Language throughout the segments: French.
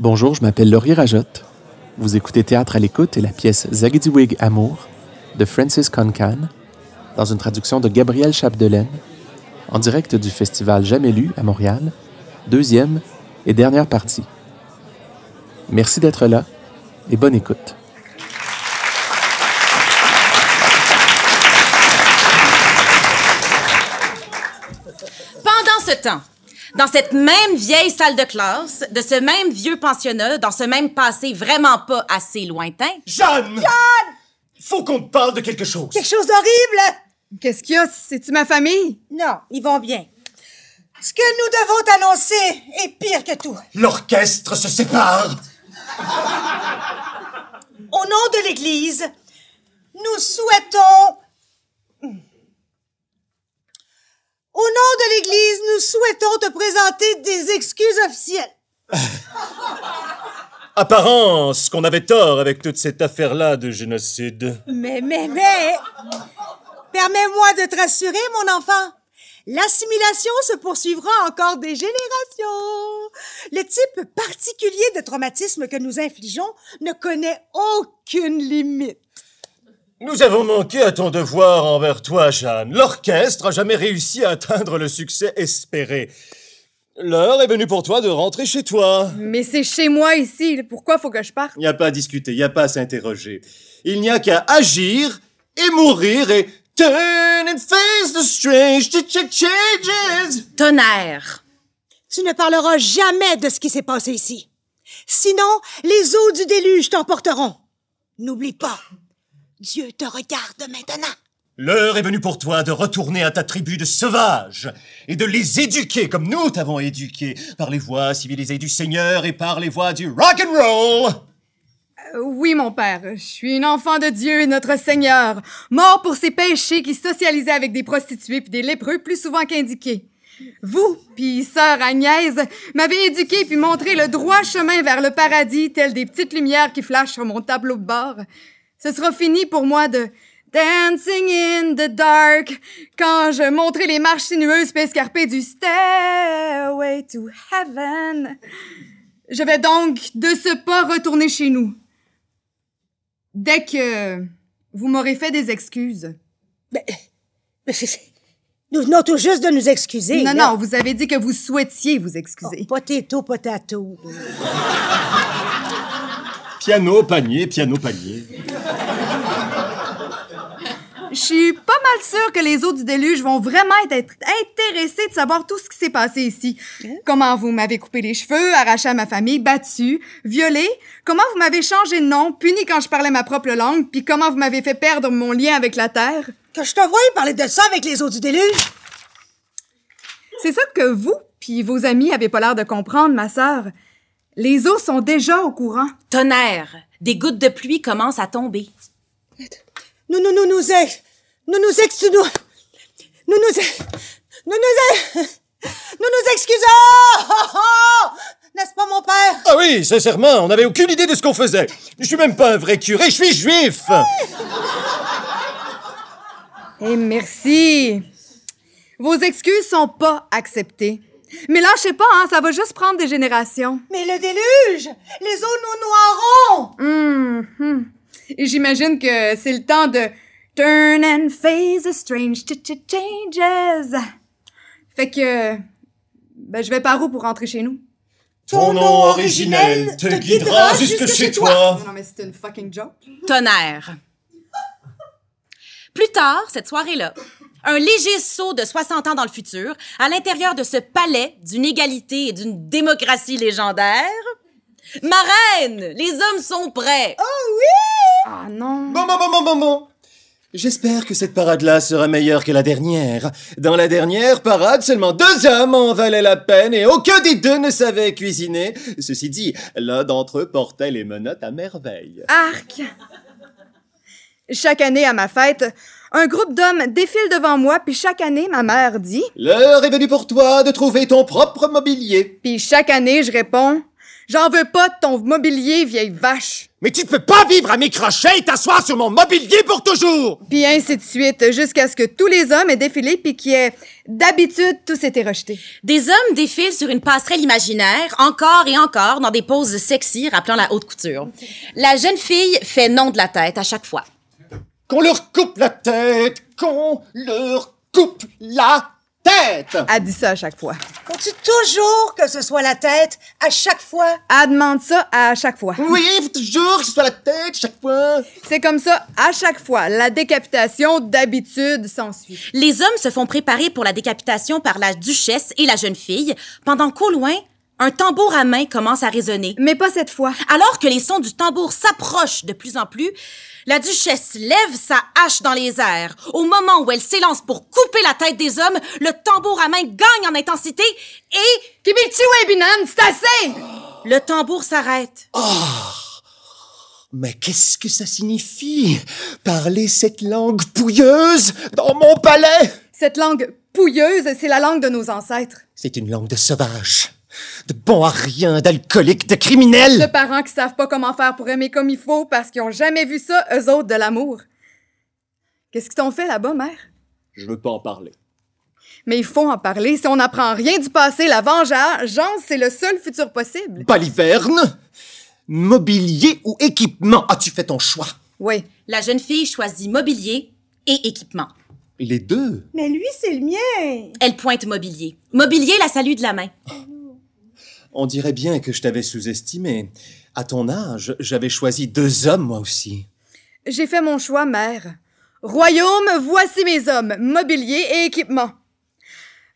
Bonjour, je m'appelle Laurie Rajotte. Vous écoutez Théâtre à l'écoute et la pièce Zagidiwig Amour de Francis Concan, dans une traduction de Gabriel Chapdelaine, en direct du festival Jamais lu à Montréal, deuxième et dernière partie. Merci d'être là et bonne écoute. Pendant ce temps, dans cette même vieille salle de classe, de ce même vieux pensionnat, dans ce même passé vraiment pas assez lointain, Jeanne! Jeanne! Faut qu'on te parle de quelque chose. Quelque chose d'horrible! Qu'est-ce qu'il y a? C'est-tu ma famille? Non, ils vont bien. Ce que nous devons t'annoncer est pire que tout. L'orchestre se sépare. Au nom de l'Église, nous souhaitons... Au nom de l'Église, nous souhaitons te présenter des excuses officielles. Apparence qu'on avait tort avec toute cette affaire-là de génocide. Mais, mais, mais... Permets-moi de te rassurer, mon enfant. L'assimilation se poursuivra encore des générations. Le type particulier de traumatisme que nous infligeons ne connaît aucune limite. Nous avons manqué à ton devoir envers toi, Jeanne. L'orchestre a jamais réussi à atteindre le succès espéré. L'heure est venue pour toi de rentrer chez toi. Mais c'est chez moi ici. Pourquoi faut que je parte? Il n'y a pas à discuter, il n'y a pas à s'interroger. Il n'y a qu'à agir et mourir et turn and face the strange ch- ch- changes. tonnerre. Tu ne parleras jamais de ce qui s'est passé ici. Sinon, les eaux du déluge t'emporteront. N'oublie pas, Dieu te regarde maintenant. L'heure est venue pour toi de retourner à ta tribu de sauvages et de les éduquer comme nous t'avons éduqué par les voies civilisées du Seigneur et par les voies du rock and roll. Euh, oui, mon père. Je suis une enfant de Dieu, notre Seigneur, mort pour ses péchés qui socialisait avec des prostituées puis des lépreux plus souvent qu'indiqués. Vous, puis sœur Agnès, m'avez éduqué puis montré le droit chemin vers le paradis, tel des petites lumières qui flashent sur mon tableau de bord. Ce sera fini pour moi de dancing in the dark quand je montrerai les marches sinueuses puis escarpées du Stairway to Heaven. Je vais donc de ce pas retourner chez nous. Dès que vous m'aurez fait des excuses. Mais, mais c'est- nous venons tout juste de nous excuser. non, là. non, vous avez dit que vous souhaitiez vous excuser. Oh, potato, potato. Piano, panier, piano, panier. Je suis pas mal sûre que les eaux du déluge vont vraiment être intéressés de savoir tout ce qui s'est passé ici. Comment vous m'avez coupé les cheveux, arraché à ma famille, battu, violé, comment vous m'avez changé de nom, puni quand je parlais ma propre langue, puis comment vous m'avez fait perdre mon lien avec la terre? Que je te voie parler de ça avec les eaux du déluge? C'est ça que vous, puis vos amis avaient pas l'air de comprendre, ma sœur. Les eaux sont déjà au courant. Tonnerre. Des gouttes de pluie commencent à tomber. Nous, nous, nous, nous, ex- nous, nous, ex- nous, nous, nous, nous, nous, nous, nous excusons! Oh, oh! N'est-ce pas, mon père? Ah oui, sincèrement, on n'avait aucune idée de ce qu'on faisait. Je suis même pas un vrai curé, je suis juif. Eh merci. Vos excuses sont pas acceptées. Mais lâchez pas, hein, ça va juste prendre des générations. Mais le déluge! Les eaux nous noieront! Mhm. Et j'imagine que c'est le temps de turn and face the strange ch ch changes. Fait que ben je vais par où pour rentrer chez nous? Ton nom originel te guidera jusque chez toi. Non mais c'est une fucking joke. Tonnerre. Plus tard, cette soirée-là, un léger saut de 60 ans dans le futur, à l'intérieur de ce palais d'une égalité et d'une démocratie légendaire. Ma reine, les hommes sont prêts. Ah non. Bon, bon, bon, bon, bon, bon. J'espère que cette parade-là sera meilleure que la dernière. Dans la dernière parade, seulement deux hommes en valaient la peine et aucun des deux ne savait cuisiner. Ceci dit, l'un d'entre eux portait les menottes à merveille. Arc. Chaque année à ma fête, un groupe d'hommes défile devant moi, puis chaque année ma mère dit, L'heure est venue pour toi de trouver ton propre mobilier. puis chaque année je réponds, J'en veux pas de ton mobilier, vieille vache. Mais tu ne peux pas vivre à mes crochets et t'asseoir sur mon mobilier pour toujours! Puis ainsi de suite, jusqu'à ce que tous les hommes aient défilé puis qu'il y ait d'habitude tous été rejetés. Des hommes défilent sur une passerelle imaginaire, encore et encore, dans des poses sexy rappelant la haute couture. La jeune fille fait non de la tête à chaque fois. Qu'on leur coupe la tête! Qu'on leur coupe la tête! Elle dit ça à chaque fois. Faut-tu toujours que ce soit la tête à chaque fois? Elle demande ça à chaque fois. Oui, faut toujours que ce soit la tête chaque fois! C'est comme ça à chaque fois. La décapitation d'habitude s'ensuit. Les hommes se font préparer pour la décapitation par la duchesse et la jeune fille, pendant qu'au loin, un tambour à main commence à résonner. Mais pas cette fois. Alors que les sons du tambour s'approchent de plus en plus, la duchesse lève sa hache dans les airs. Au moment où elle s'élance pour couper la tête des hommes, le tambour à main gagne en intensité et c'est assez! le tambour s'arrête. Mais qu'est-ce que ça signifie? Parler cette langue pouilleuse dans mon palais? Cette langue pouilleuse, c'est la langue de nos ancêtres. C'est une langue de sauvage, de bon à rien, d'alcoolique, de criminel! De parents qui savent pas comment faire pour aimer comme il faut parce qu'ils ont jamais vu ça, eux autres, de l'amour. Qu'est-ce qu'ils t'ont fait là-bas, mère? Je veux pas en parler. Mais il faut en parler. Si on n'apprend rien du passé, la vengeance, c'est le seul futur possible. Baliverne? Mobilier ou équipement? As-tu fait ton choix? Oui. La jeune fille choisit mobilier et équipement. Les deux. Mais lui, c'est le mien. Elle pointe mobilier. Mobilier la salue de la main. On dirait bien que je t'avais sous-estimé. À ton âge, j'avais choisi deux hommes, moi aussi. J'ai fait mon choix, mère. Royaume, voici mes hommes, mobilier et équipement.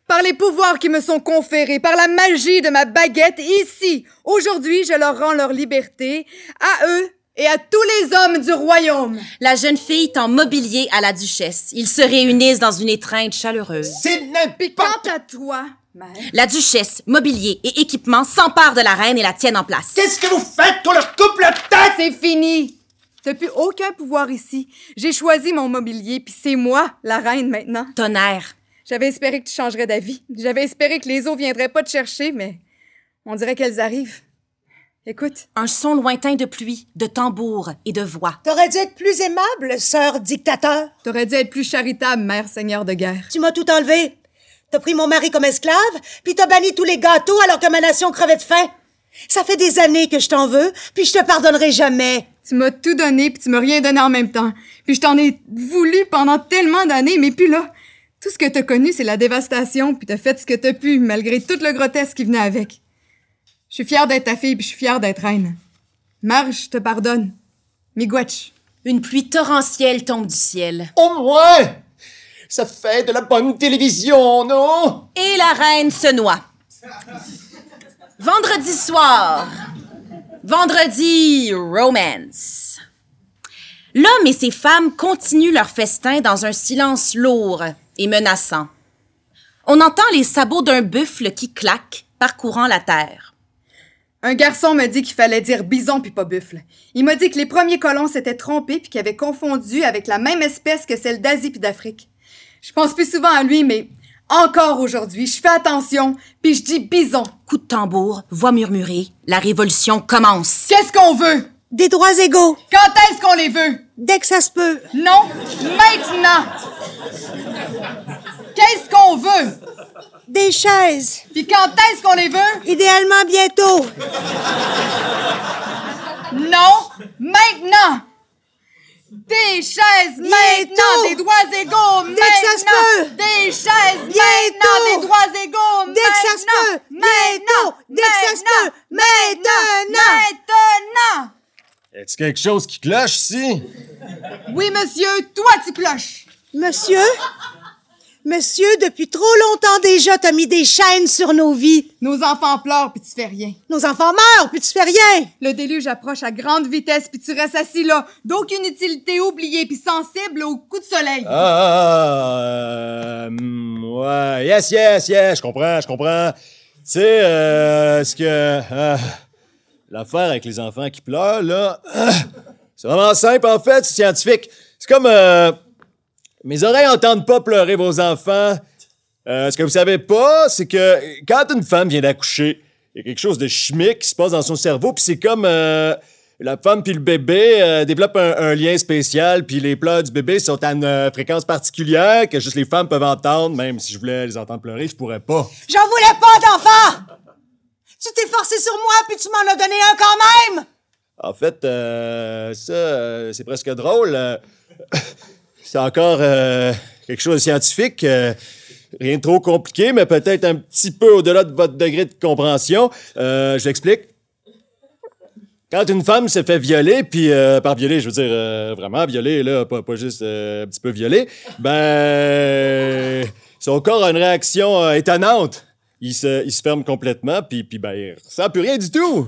Par les pouvoirs qui me sont conférés, par la magie de ma baguette, ici, aujourd'hui, je leur rends leur liberté, à eux et à tous les hommes du royaume. La jeune fille tend mobilier à la duchesse. Ils se réunissent dans une étreinte chaleureuse. C'est Puis quant n'importe... à toi, La duchesse, mobilier et équipement s'emparent de la reine et la tiennent en place. Qu'est-ce que vous faites qu'on leur coupe la tête? c'est fini. T'as plus aucun pouvoir ici. J'ai choisi mon mobilier, puis c'est moi, la reine, maintenant. Tonnerre. J'avais espéré que tu changerais d'avis. J'avais espéré que les eaux viendraient pas te chercher, mais on dirait qu'elles arrivent. Écoute, Un son lointain de pluie, de tambour et de voix. T'aurais dû être plus aimable, sœur dictateur. t'aurais dû être plus charitable, mère seigneur de guerre. Tu m'as tout enlevé. T'as pris mon mari comme esclave, puis t'as banni tous les gâteaux alors que ma nation crevait de faim? Ça fait des années que je t'en veux, puis je te pardonnerai jamais. Tu m'as tout donné, puis tu m'as rien donné en même temps. Puis je t'en ai voulu pendant tellement d'années, mais puis là, tout ce que t'as connu, c'est la dévastation, puis t'as fait ce que t'as pu, malgré tout le grotesque qui venait avec. Je suis fière d'être ta fille, puis je suis fière d'être reine. Marge, je te pardonne. Miigwech. Une pluie torrentielle tombe du ciel. Au moins! Ça fait de la bonne télévision, non? Et la reine se noie. Vendredi soir. Vendredi romance. L'homme et ses femmes continuent leur festin dans un silence lourd et menaçant. On entend les sabots d'un buffle qui claquent, parcourant la terre. Un garçon m'a dit qu'il fallait dire bison puis pas buffle. Il m'a dit que les premiers colons s'étaient trompés puis qu'ils avaient confondu avec la même espèce que celle d'Asie puis d'Afrique. Je pense plus souvent à lui, mais encore aujourd'hui, je fais attention puis je dis bison. Coup de tambour, voix murmurée, la révolution commence. Qu'est-ce qu'on veut? Des droits égaux, Quand est-ce qu'on les veut? dès que ça se peut. Non, maintenant! Qu'est-ce qu'on veut? Des chaises, Puis quand est-ce qu'on les veut? idéalement bientôt. Non, maintenant! Des chaises maintenant, des droits égaux Dès que ça se maintenant! peut. Des chaises Bientôt. maintenant, des droits égaux Dès que ça se peut. Bientôt. Dès que ça se peut. Maintenant. Maintenant! Est-ce quelque chose qui cloche ici? Oui, monsieur, toi tu cloches! Monsieur? Monsieur, depuis trop longtemps déjà, t'as mis des chaînes sur nos vies. Nos enfants pleurent puis tu fais rien. Nos enfants meurent, puis tu fais rien. Le déluge approche à grande vitesse puis tu restes assis là, d'aucune utilité, oublié puis sensible au coup de soleil. Ah, euh, ouais, yes, yes, yes, je comprends, je comprends. Tu sais, euh, ce que. euh, L'affaire avec les enfants qui pleurent, là. euh, c'est vraiment simple, en fait, c'est scientifique. C'est comme. euh, mes oreilles entendent pas pleurer vos enfants. Euh, ce que vous savez pas, c'est que quand une femme vient d'accoucher, il y a quelque chose de chimique qui se passe dans son cerveau, puis c'est comme euh, la femme puis le bébé euh, développent un, un lien spécial, puis les pleurs du bébé sont à une fréquence particulière que juste les femmes peuvent entendre, même si je voulais les entendre pleurer, je pourrais pas. J'en voulais pas d'enfant! Tu t'es forcé sur moi, puis tu m'en as donné un quand même! En fait, euh, ça, c'est presque drôle. C'est encore euh, quelque chose de scientifique. euh, rien de trop compliqué, mais peut-être un petit peu au-delà de votre degré de compréhension. Euh, je l'explique. Quand une femme se fait violer, puis par violer, je veux dire vraiment violer, là, pas, pas juste un petit peu violer, ben, son corps a une réaction étonnante. Il se, il se ferme complètement, puis, puis ben, il ressent plus rien du tout.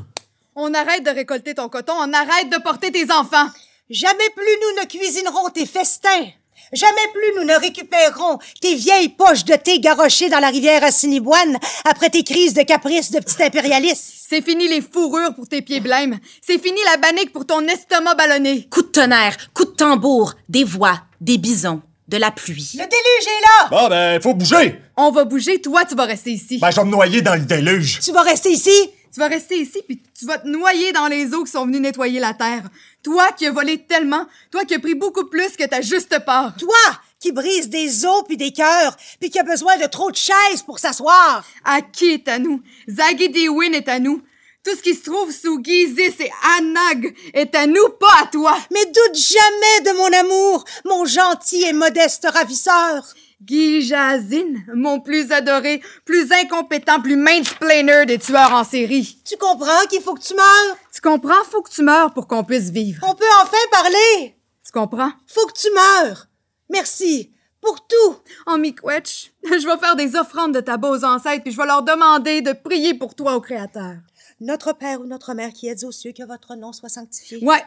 On arrête de récolter ton coton, on arrête de porter tes enfants. Jamais plus nous ne cuisinerons tes festins. Jamais plus nous ne récupérerons tes vieilles poches de thé garochées dans la rivière Assiniboine après tes crises de caprice de petit impérialiste. C'est fini les fourrures pour tes pieds blêmes. C'est fini la bannique pour ton estomac ballonné. Coup de tonnerre, coup de tambour, des voix, des bisons, de la pluie. Le déluge est là! Bon, ben, faut bouger! On va bouger, toi, tu vas rester ici. Ben, je vais me noyer dans le déluge. Tu vas rester ici? Tu vas rester ici, puis tu vas te noyer dans les eaux qui sont venues nettoyer la terre. Toi qui as volé tellement, toi qui as pris beaucoup plus que ta juste part. Toi qui brise des os puis des cœurs, puis qui a besoin de trop de chaises pour s'asseoir. À qui est à nous? Zagidewin est à nous. Tout ce qui se trouve sous Gizis et Anag est à nous, pas à toi. Mais doute jamais de mon amour, mon gentil et modeste ravisseur. Gijazin, mon plus adoré, plus incompétent, plus mansplainer des tueurs en série. Tu comprends qu'il faut que tu meurs? Tu comprends? Faut que tu meurs pour qu'on puisse vivre. On peut enfin parler. Tu comprends? Faut que tu meurs. Merci pour tout. En Miigwech, je vais faire des offrandes de tabac aux ancêtres, puis je vais leur demander de prier pour toi au Créateur. Notre Père ou notre Mère qui êtes aux cieux, que votre nom soit sanctifié. Ouais,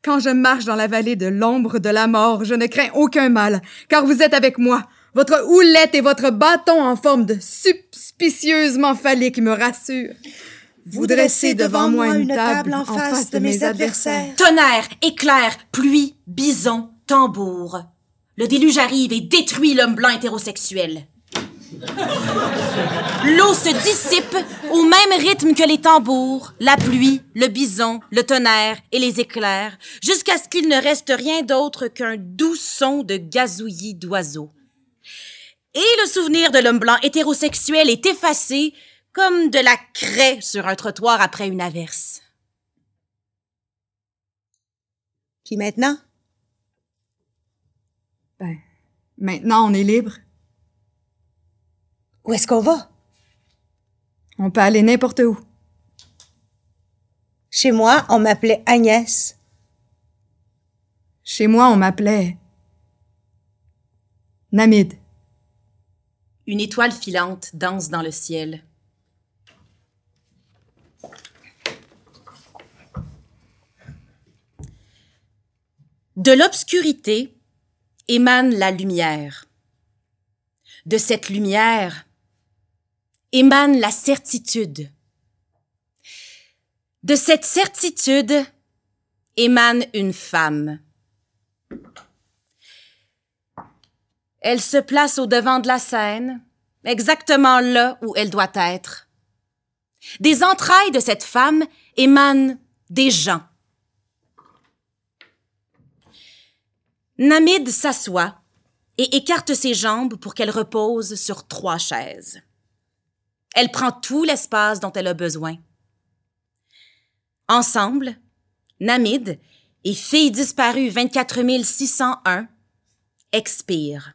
quand je marche dans la vallée de l'ombre de la mort, je ne crains aucun mal, car vous êtes avec moi. Votre houlette et votre bâton en forme de suspicieusement phallique me rassurent. Vous dressez devant moi une table en face de mes adversaires. Tonnerre, éclair, pluie, bison, tambour. Le déluge arrive et détruit l'homme blanc hétérosexuel. L'eau se dissipe au même rythme que les tambours, la pluie, le bison, le tonnerre et les éclairs, jusqu'à ce qu'il ne reste rien d'autre qu'un doux son de gazouillis d'oiseaux. Et le souvenir de l'homme blanc hétérosexuel est effacé comme de la craie sur un trottoir après une averse. Puis maintenant? Ben, maintenant on est libre. Où est-ce qu'on va? On peut aller n'importe où. Chez moi, on m'appelait Agnès. Chez moi, on m'appelait Namid. Une étoile filante danse dans le ciel. De l'obscurité émane la lumière. De cette lumière émane la certitude. De cette certitude émane une femme. Elle se place au devant de la scène, exactement là où elle doit être. Des entrailles de cette femme émanent des gens. Namid s'assoit et écarte ses jambes pour qu'elle repose sur trois chaises. Elle prend tout l'espace dont elle a besoin. Ensemble, Namid et fille disparue 24 601 expirent.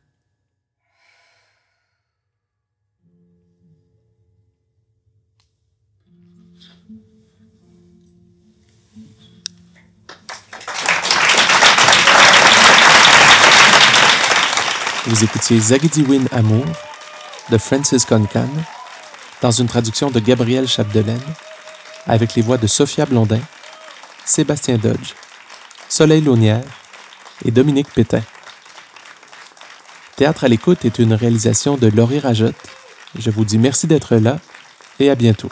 Vous écoutiez Zagidiwin Amour de Francis Concan dans une traduction de Gabriel Chapdelaine avec les voix de Sophia Blondin, Sébastien Dodge, Soleil Launière et Dominique Pétain. Théâtre à l'écoute est une réalisation de Laurie Rajotte. Je vous dis merci d'être là et à bientôt.